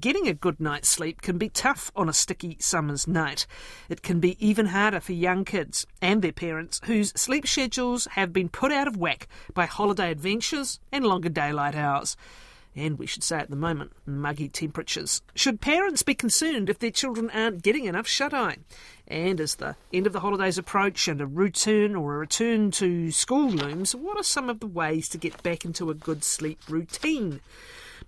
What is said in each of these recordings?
Getting a good night's sleep can be tough on a sticky summer's night. It can be even harder for young kids and their parents whose sleep schedules have been put out of whack by holiday adventures and longer daylight hours and we should say at the moment, muggy temperatures. Should parents be concerned if their children aren't getting enough shut eye? And as the end of the holidays approach and a return or a return to school looms, what are some of the ways to get back into a good sleep routine?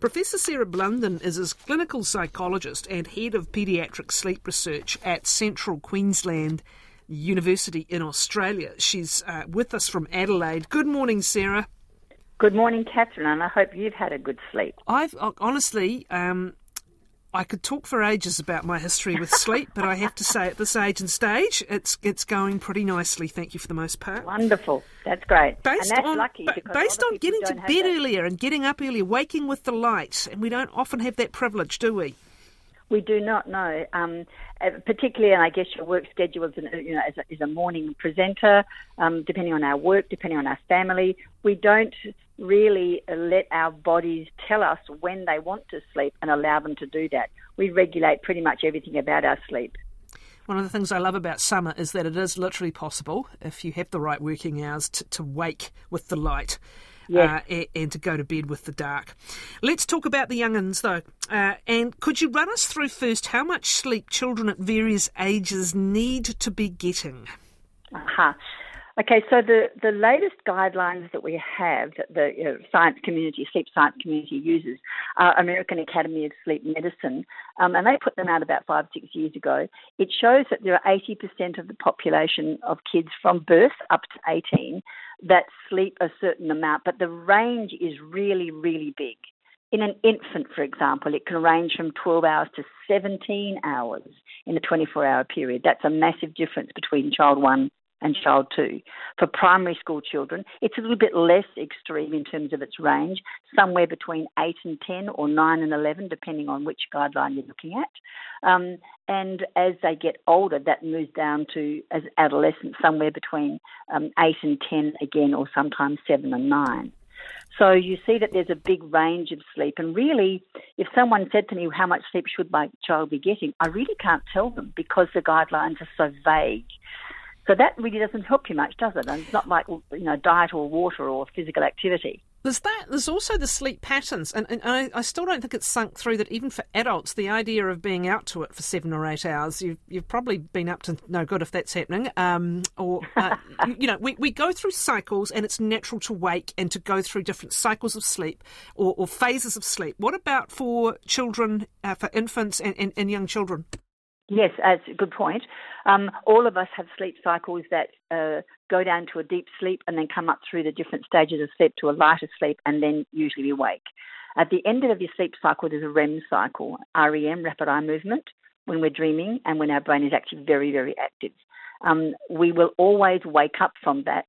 Professor Sarah Blunden is a clinical psychologist and head of paediatric sleep research at Central Queensland University in Australia. She's uh, with us from Adelaide. Good morning, Sarah. Good morning, Catherine, and I hope you've had a good sleep. I've uh, honestly, um, I could talk for ages about my history with sleep, but I have to say, at this age and stage, it's it's going pretty nicely. Thank you for the most part. Wonderful, that's great. Based and that's on lucky based on getting to bed earlier and getting up earlier, waking with the light, and we don't often have that privilege, do we? We do not know, um, uh, particularly, and I guess your work schedule is, you know, as a, a morning presenter, um, depending on our work, depending on our family, we don't really let our bodies tell us when they want to sleep and allow them to do that. We regulate pretty much everything about our sleep. One of the things I love about summer is that it is literally possible, if you have the right working hours, to, to wake with the light. Yes. Uh, and, and, to go to bed with the dark. Let's talk about the young'uns though. Uh, and could you run us through first how much sleep children at various ages need to be getting? Uh-huh. Okay, so the, the latest guidelines that we have that the you know, science community, sleep science community uses are American Academy of Sleep Medicine, um, and they put them out about five, six years ago. It shows that there are 80% of the population of kids from birth up to 18 that sleep a certain amount, but the range is really, really big. In an infant, for example, it can range from 12 hours to 17 hours in a 24 hour period. That's a massive difference between child one and child two. For primary school children, it's a little bit less extreme in terms of its range, somewhere between 8 and 10 or 9 and 11, depending on which guideline you're looking at. Um, and as they get older, that moves down to, as adolescents, somewhere between um, 8 and 10 again, or sometimes 7 and 9. So you see that there's a big range of sleep. And really, if someone said to me, How much sleep should my child be getting? I really can't tell them because the guidelines are so vague. So that really doesn't help you much, does it? And it's not like you know diet or water or physical activity. There's that. There's also the sleep patterns, and, and I, I, still don't think it's sunk through that even for adults, the idea of being out to it for seven or eight hours, you've, you've probably been up to no good if that's happening. Um, or uh, you know, we, we go through cycles, and it's natural to wake and to go through different cycles of sleep or, or phases of sleep. What about for children, uh, for infants and, and, and young children? Yes, that's a good point. Um, all of us have sleep cycles that uh, go down to a deep sleep and then come up through the different stages of sleep to a lighter sleep and then usually we wake. At the end of your sleep cycle, there's a REM cycle, REM, rapid eye movement, when we're dreaming and when our brain is actually very, very active. Um, we will always wake up from that.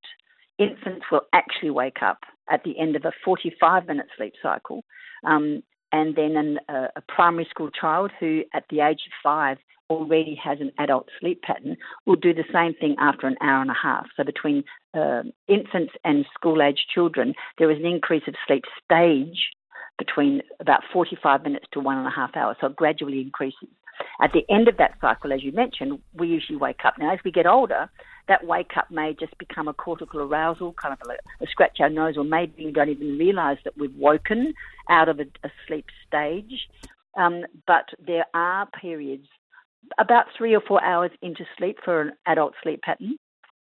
Infants will actually wake up at the end of a 45 minute sleep cycle. Um, and then an, uh, a primary school child who, at the age of five, already has an adult sleep pattern will do the same thing after an hour and a half. So between uh, infants and school age children, there is an increase of sleep stage between about 45 minutes to one and a half hours. So it gradually increases. At the end of that cycle, as you mentioned, we usually wake up. Now, as we get older, that wake up may just become a cortical arousal, kind of a, a scratch our nose, or maybe we don't even realize that we've woken out of a, a sleep stage. Um, but there are periods about three or four hours into sleep for an adult sleep pattern.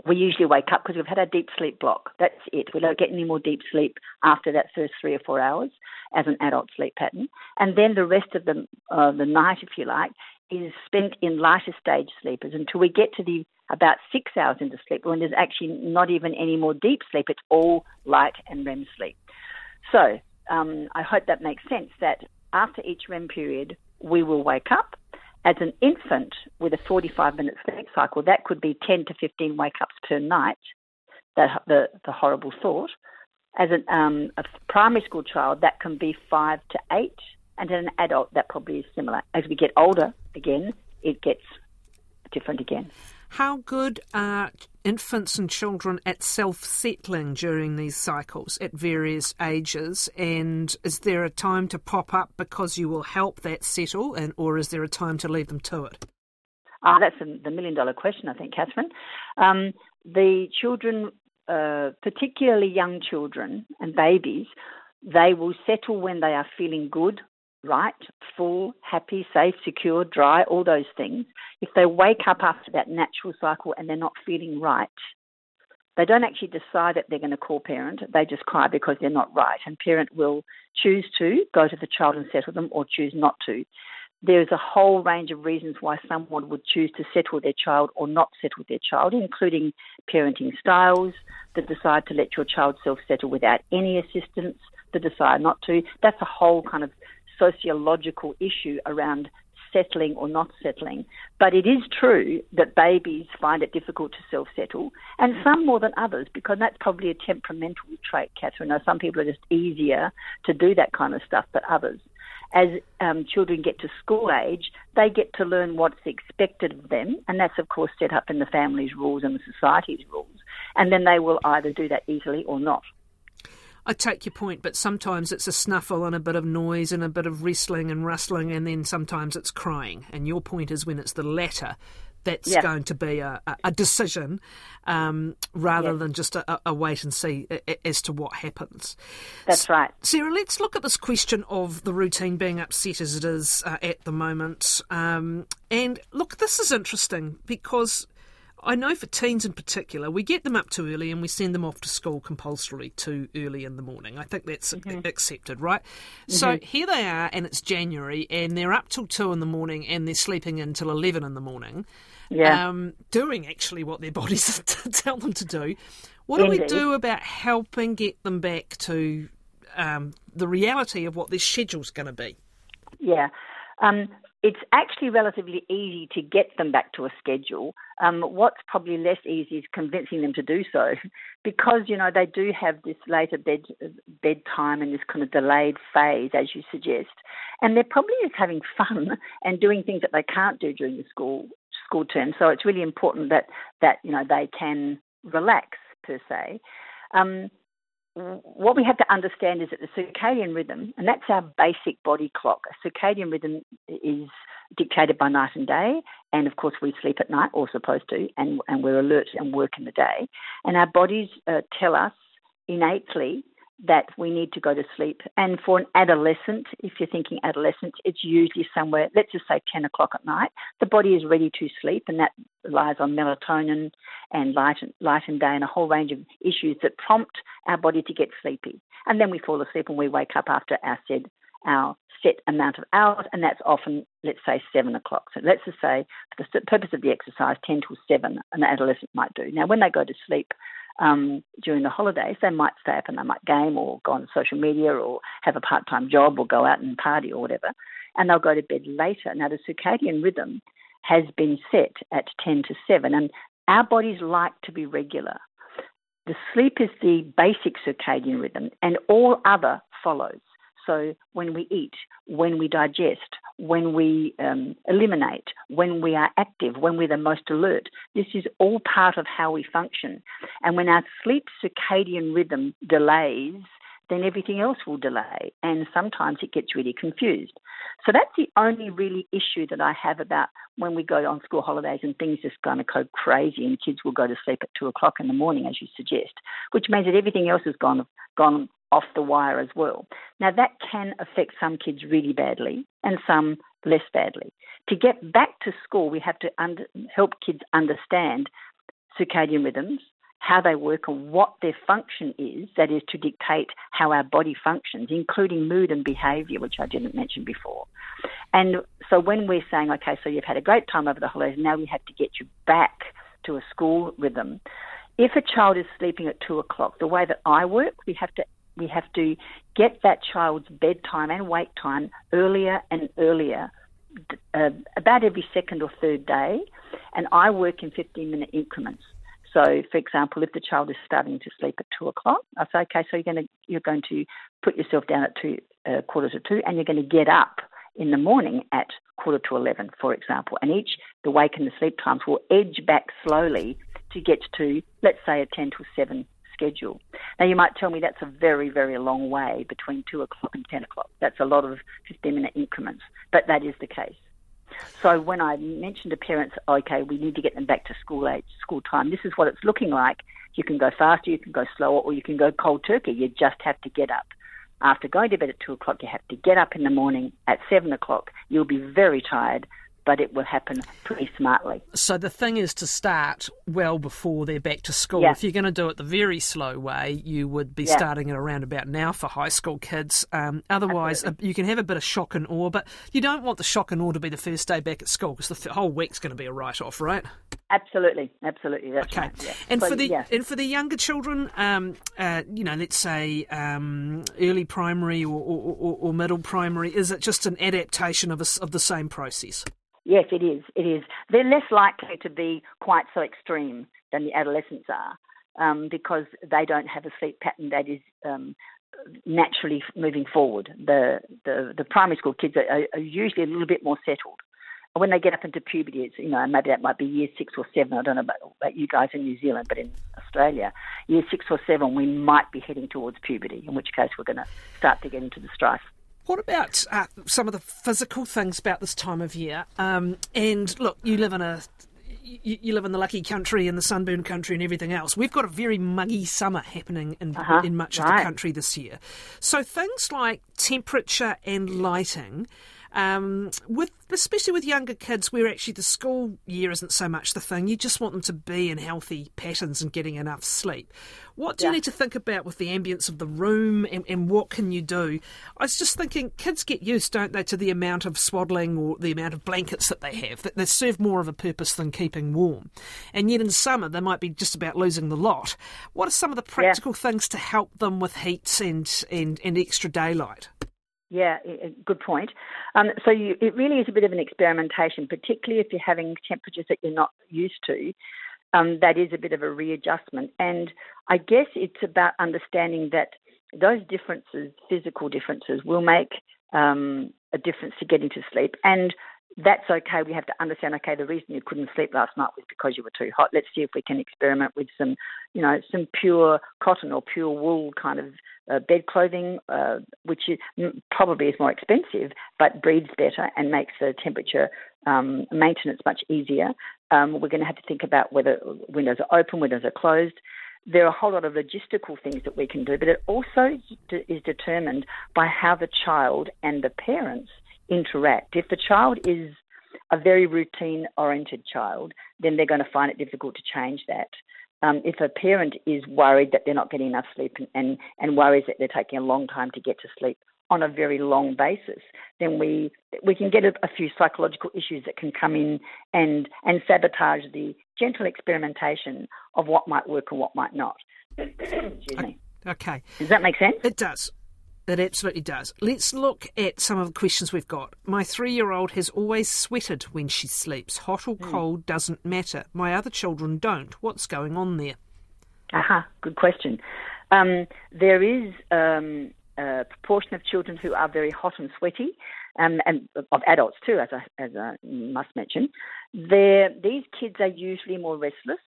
We usually wake up because we've had our deep sleep block. That's it. We don't get any more deep sleep after that first three or four hours as an adult sleep pattern. And then the rest of the, uh, the night, if you like, is spent in lighter stage sleepers until we get to the about six hours into sleep when there's actually not even any more deep sleep. It's all light and REM sleep. So um, I hope that makes sense that after each REM period, we will wake up as an infant with a 45 minute sleep cycle, that could be 10 to 15 wake ups per night, the, the, the horrible thought. As an, um, a primary school child, that can be five to eight, and an adult, that probably is similar. As we get older, again, it gets different again. How good are infants and children at self settling during these cycles at various ages? And is there a time to pop up because you will help that settle, and or is there a time to leave them to it? Ah, that's the million dollar question, I think, Catherine. Um, the children, uh, particularly young children and babies, they will settle when they are feeling good, right, full, happy, safe, secure, dry, all those things. If they wake up after that natural cycle and they're not feeling right, they don't actually decide that they're going to call parent. They just cry because they're not right. And parent will choose to go to the child and settle them or choose not to. There's a whole range of reasons why someone would choose to settle their child or not settle their child, including parenting styles, the decide to let your child self settle without any assistance, the decide not to. That's a whole kind of sociological issue around settling or not settling. But it is true that babies find it difficult to self settle, and some more than others, because that's probably a temperamental trait, Catherine. Now, some people are just easier to do that kind of stuff than others. As um, children get to school age, they get to learn what's expected of them, and that's, of course, set up in the family's rules and the society's rules. And then they will either do that easily or not. I take your point, but sometimes it's a snuffle and a bit of noise and a bit of wrestling and rustling, and then sometimes it's crying. And your point is when it's the latter, that's yeah. going to be a, a decision um, rather yeah. than just a, a, wait and see as to what happens. That's right. Sarah, let's look at this question of the routine being upset as it is uh, at the moment. Um, and look, this is interesting because I know for teens in particular, we get them up too early and we send them off to school compulsorily too early in the morning. I think that's mm-hmm. accepted, right? Mm-hmm. So here they are, and it's January, and they're up till two in the morning and they're sleeping until 11 in the morning. Yeah. Um, doing actually what their bodies tell them to do. What do we do about helping get them back to um, the reality of what their schedule's going to be? Yeah. Um, it's actually relatively easy to get them back to a schedule. Um, what's probably less easy is convincing them to do so, because you know they do have this later bed bedtime and this kind of delayed phase, as you suggest, and they're probably just having fun and doing things that they can't do during the school school term. So it's really important that that you know they can relax per se. Um, what we have to understand is that the circadian rhythm, and that's our basic body clock, a circadian rhythm is dictated by night and day, and of course we sleep at night, or supposed to, and, and we're alert and work in the day. And our bodies uh, tell us innately that we need to go to sleep. And for an adolescent, if you're thinking adolescent, it's usually somewhere, let's just say 10 o'clock at night. The body is ready to sleep, and that relies on melatonin and light, light and day and a whole range of issues that prompt our body to get sleepy. And then we fall asleep and we wake up after our said our set amount of hours, and that's often, let's say, seven o'clock. So let's just say, for the purpose of the exercise, 10 till 7, an adolescent might do. Now, when they go to sleep, um, during the holidays, they might stay up and they might game or go on social media or have a part time job or go out and party or whatever. And they'll go to bed later. Now, the circadian rhythm has been set at 10 to 7, and our bodies like to be regular. The sleep is the basic circadian rhythm, and all other follows. So when we eat, when we digest, when we um, eliminate, when we are active, when we're the most alert, this is all part of how we function. And when our sleep circadian rhythm delays, then everything else will delay. And sometimes it gets really confused. So that's the only really issue that I have about when we go on school holidays and things just kind of go crazy and kids will go to sleep at two o'clock in the morning, as you suggest, which means that everything else has gone gone off the wire as well. Now, that can affect some kids really badly and some less badly. To get back to school, we have to under, help kids understand circadian rhythms, how they work, and what their function is that is to dictate how our body functions, including mood and behavior, which I didn't mention before. And so when we're saying, okay, so you've had a great time over the holidays, now we have to get you back to a school rhythm. If a child is sleeping at two o'clock, the way that I work, we have to we have to get that child's bedtime and wake time earlier and earlier, uh, about every second or third day. And I work in 15 minute increments. So, for example, if the child is starting to sleep at two o'clock, I say, okay, so you're going to you're going to put yourself down at two uh, quarter to two, and you're going to get up in the morning at quarter to 11, for example. And each, the wake and the sleep times will edge back slowly to get to, let's say, a 10 to 7 schedule. Now, you might tell me that's a very, very long way between 2 o'clock and 10 o'clock. That's a lot of 15 minute increments, but that is the case. So when I mentioned to parents, okay, we need to get them back to school age, school time, this is what it's looking like. You can go faster, you can go slower, or you can go cold turkey. You just have to get up. After going to bed at two o'clock, you have to get up in the morning at seven o'clock. You'll be very tired but it will happen pretty smartly. So the thing is to start well before they're back to school. Yeah. If you're going to do it the very slow way, you would be yeah. starting at around about now for high school kids. Um, otherwise, uh, you can have a bit of shock and awe, but you don't want the shock and awe to be the first day back at school because the whole week's going to be a write-off, right? Absolutely, absolutely. Okay. Right. Yeah. And so, for the yeah. and for the younger children, um, uh, you know, let's say um, early primary or, or, or, or, middle primary, is it just an adaptation of a, of the same process? Yes, it is. It is. They're less likely to be quite so extreme than the adolescents are um, because they don't have a sleep pattern that is um, naturally moving forward. The, the, the primary school kids are, are, usually a little bit more settled. When they get up into puberty, it's, you know, maybe that might be year six or seven. I don't know about, about you guys in New Zealand, but in Australia, year six or seven, we might be heading towards puberty, in which case we're going to start to get into the strife. What about uh, some of the physical things about this time of year? Um, and look, you live in a you, you, live in the lucky country and the sunburn country and everything else. We've got a very muggy summer happening in, uh-huh, in much right. of the country this year. So things like temperature and lighting um, with especially with younger kids, where actually the school year isn't so much the thing. You just want them to be in healthy patterns and getting enough sleep. What do yeah. you need to think about with the ambience of the room, and, and, what can you do? I was just thinking, kids get used, don't they, to the amount of swaddling or the amount of blankets that they have. That they serve more of a purpose than keeping warm. And yet in summer, they might be just about losing the lot. What are some of the practical yeah. things to help them with heat and, and, and extra daylight? Yeah, good point. Um, so you, it really is a bit of an experimentation, particularly if you're having temperatures that you're not used to. Um, that is a bit of a readjustment. And I guess it's about understanding that those differences, physical differences, will make um, a difference to getting to sleep. And that's okay. We have to understand, okay, the reason you couldn't sleep last night was because you were too hot. Let's see if we can experiment with some, you know, some pure cotton or pure wool kind of uh, bed clothing, uh, which is, probably is more expensive, but breathes better and makes the temperature um, maintenance much easier. Um, we're going to have to think about whether windows are open, windows are closed. There are a whole lot of logistical things that we can do, but it also is determined by how the child and the parents interact. If the child is a very routine oriented child, then they're going to find it difficult to change that. Um, if a parent is worried that they're not getting enough sleep and, and, and worries that they're taking a long time to get to sleep on a very long basis, then we we can get a, a few psychological issues that can come in and and sabotage the gentle experimentation of what might work and what might not. Excuse me. Okay. Does that make sense? It does. It absolutely does. Let's look at some of the questions we've got. My three year old has always sweated when she sleeps. Hot or hmm. cold doesn't matter. My other children don't. What's going on there? Aha, good question. Um, there is um, a proportion of children who are very hot and sweaty, um, and of adults too, as I, as I must mention. They're, these kids are usually more restless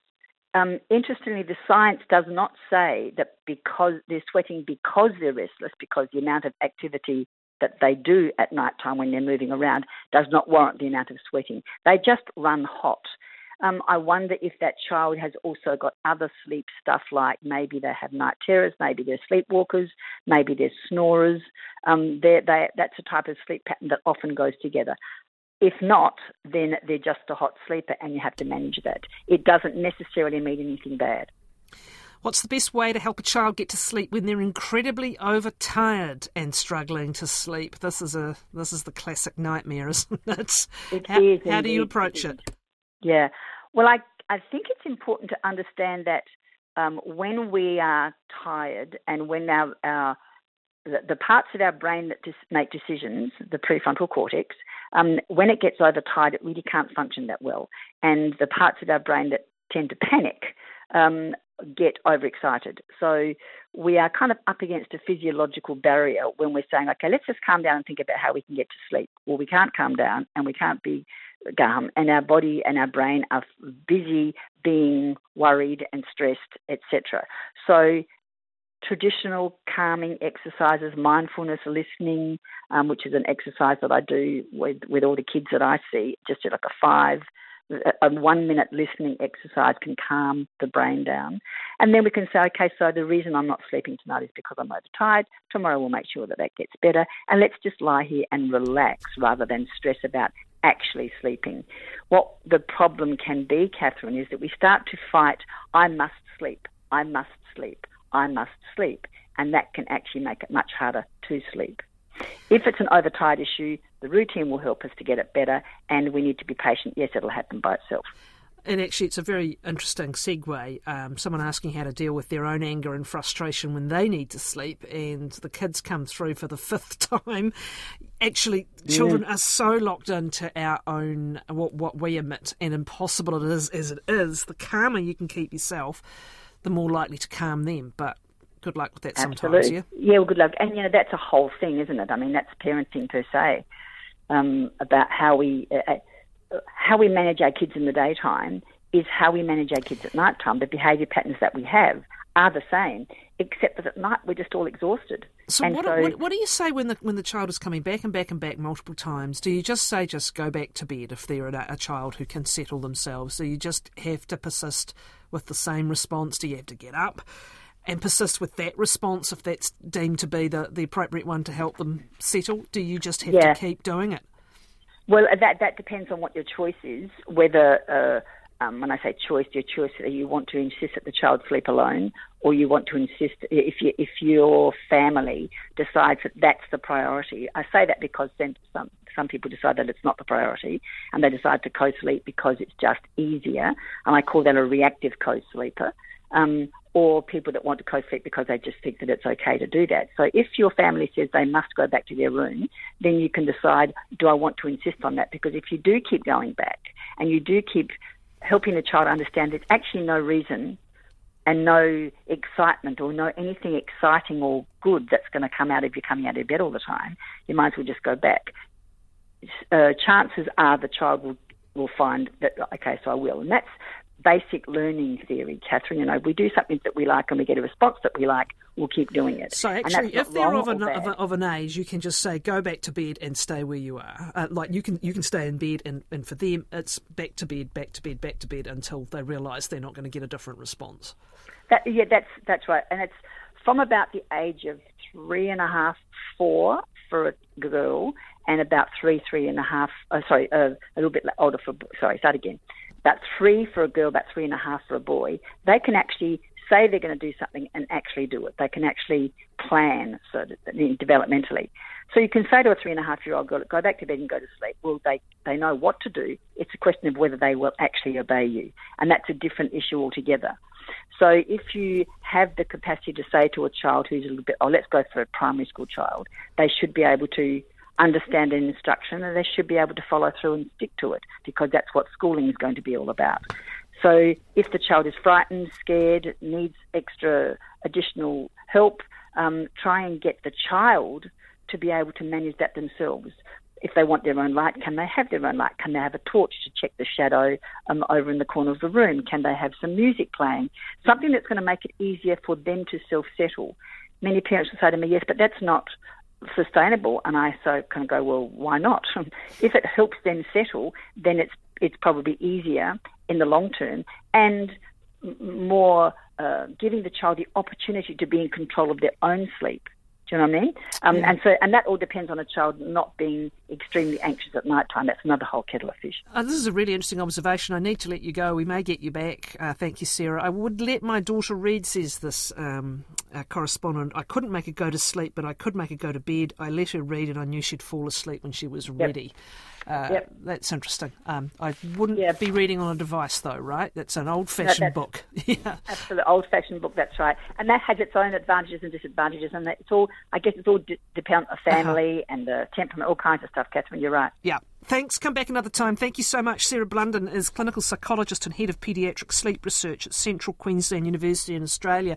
um, interestingly, the science does not say that because they're sweating because they're restless, because the amount of activity that they do at night time when they're moving around does not warrant the amount of sweating. They just run hot. Um, I wonder if that child has also got other sleep stuff like maybe they have night terrors, maybe they're sleepwalkers, maybe they're snorers. Um, they're, they, that's a type of sleep pattern that often goes together. If not, then they're just a hot sleeper and you have to manage that. It doesn't necessarily mean anything bad. What's the best way to help a child get to sleep when they're incredibly overtired and struggling to sleep? This is a this is the classic nightmare, isn't it? it how, is, how do you approach it? Yeah, well, I I think it's important to understand that um, when we are tired and when our, our the, the parts of our brain that dis- make decisions, the prefrontal cortex, um, when it gets overtired, it really can't function that well. And the parts of our brain that tend to panic, um, get overexcited. So we are kind of up against a physiological barrier when we're saying, okay, let's just calm down and think about how we can get to sleep. Well, we can't calm down and we can't be calm, and our body and our brain are busy being worried and stressed, etc. So traditional calming exercises, mindfulness listening, um, which is an exercise that I do with, with all the kids that I see, just like a five a one minute listening exercise can calm the brain down. And then we can say, okay, so the reason I'm not sleeping tonight is because I'm overtired. Tomorrow we'll make sure that that gets better. And let's just lie here and relax rather than stress about actually sleeping. What the problem can be, Catherine, is that we start to fight, I must sleep, I must sleep, I must sleep. And that can actually make it much harder to sleep. If it's an overtired issue, the routine will help us to get it better, and we need to be patient. Yes, it'll happen by itself. And actually, it's a very interesting segue. Um, someone asking how to deal with their own anger and frustration when they need to sleep, and the kids come through for the fifth time. Actually, children yeah. are so locked into our own what what we emit, and impossible it is as it is. The calmer you can keep yourself, the more likely to calm them. But good luck with that Absolutely. sometimes, yeah? Yeah, well, good luck. And, you know, that's a whole thing, isn't it? I mean, that's parenting per se, um, about how we, uh, uh, how we manage our kids in the daytime is how we manage our kids at night time. The behaviour patterns that we have are the same, except that at night we're just all exhausted. So, what, so what, what, do you say when the when the child is coming back and back and back multiple times? Do you just say just go back to bed if they're a, a child who can settle themselves? Do you just have to persist with the same response? Do you have to get up? and persist with that response if that's deemed to be the, the appropriate one to help them settle? Do you just have yeah. to keep doing it? Well, that that depends on what your choice is. Whether uh, um, when I say choice, your choice you want to insist that the child sleep alone, or you want to insist if you, if your family decides that that's the priority. I say that because then some some people decide that it's not the priority, and they decide to co-sleep because it's just easier, and I call that a reactive co-sleeper. Um, or people that want to co-sleep because they just think that it's okay to do that. So if your family says they must go back to their room, then you can decide, do I want to insist on that? Because if you do keep going back and you do keep helping the child understand there's actually no reason and no excitement or no anything exciting or good that's going to come out of you coming out of bed all the time, you might as well just go back. Uh, chances are the child will will find that okay, so I will, and that's basic learning theory, Catherine. You know, we do something that we like and we get a response that we like, we'll keep doing it. So actually, if they're of an, of, of, an age, you can just say, go back to bed and stay where you are. Uh, like you can you can stay in bed, and, and for them, it's back to bed, back to bed, back to bed until they realise they're not going to get a different response. That, yeah, that's that's right, and it's from about the age of three and a half, four for a girl, and about three, three and a half. Oh, sorry, uh, a little bit older for. Sorry, start again about three for a girl, about three and a half for a boy, they can actually say they're going to do something and actually do it. They can actually plan so that, developmentally. So you can say to a three and a half year old girl, go back to bed and go to sleep. Well, they, they know what to do. It's a question of whether they will actually obey you. And that's a different issue altogether. So if you have the capacity to say to a child who's a little bit, oh, let's go for a primary school child, they should be able to understand an instruction and they should be able to follow through and stick to it because that's what schooling is going to be all about. So if the child is frightened, scared, needs extra additional help, um, try and get the child to be able to manage that themselves. If they want their own light, can they have their own light? Can they have a torch to check the shadow um, over in the corner of the room? Can they have some music playing? Something that's going to make it easier for them to self settle. Many parents will say to me, yes, but that's not sustainable. And I so kind of go, well, why not? if it helps them settle, then it's it's probably easier in the long term and more uh, giving the child the opportunity to be in control of their own sleep. Do you know what I mean? Um, yeah. And so, and that all depends on a child not being extremely anxious at night time. That's another whole kettle of fish. Uh, this is a really interesting observation. I need to let you go. We may get you back. Uh, thank you, Sarah. I would let my daughter read, says this um, uh, correspondent, I couldn't make her go to sleep, but I could make her go to bed. I let her read, and I knew she'd fall asleep when she was yep. ready. Uh, yep. That's interesting. Um, I wouldn't yep. be reading on a device, though, right? That's an old-fashioned book. yeah, absolutely old-fashioned book. That's right, and that has its own advantages and disadvantages, and it's all. I guess it's all d- dependent on the uh-huh. family uh-huh. and the temperament, all kinds of stuff. Catherine, you're right. Yeah. Thanks. Come back another time. Thank you so much. Sarah Blunden is clinical psychologist and head of paediatric sleep research at Central Queensland University in Australia.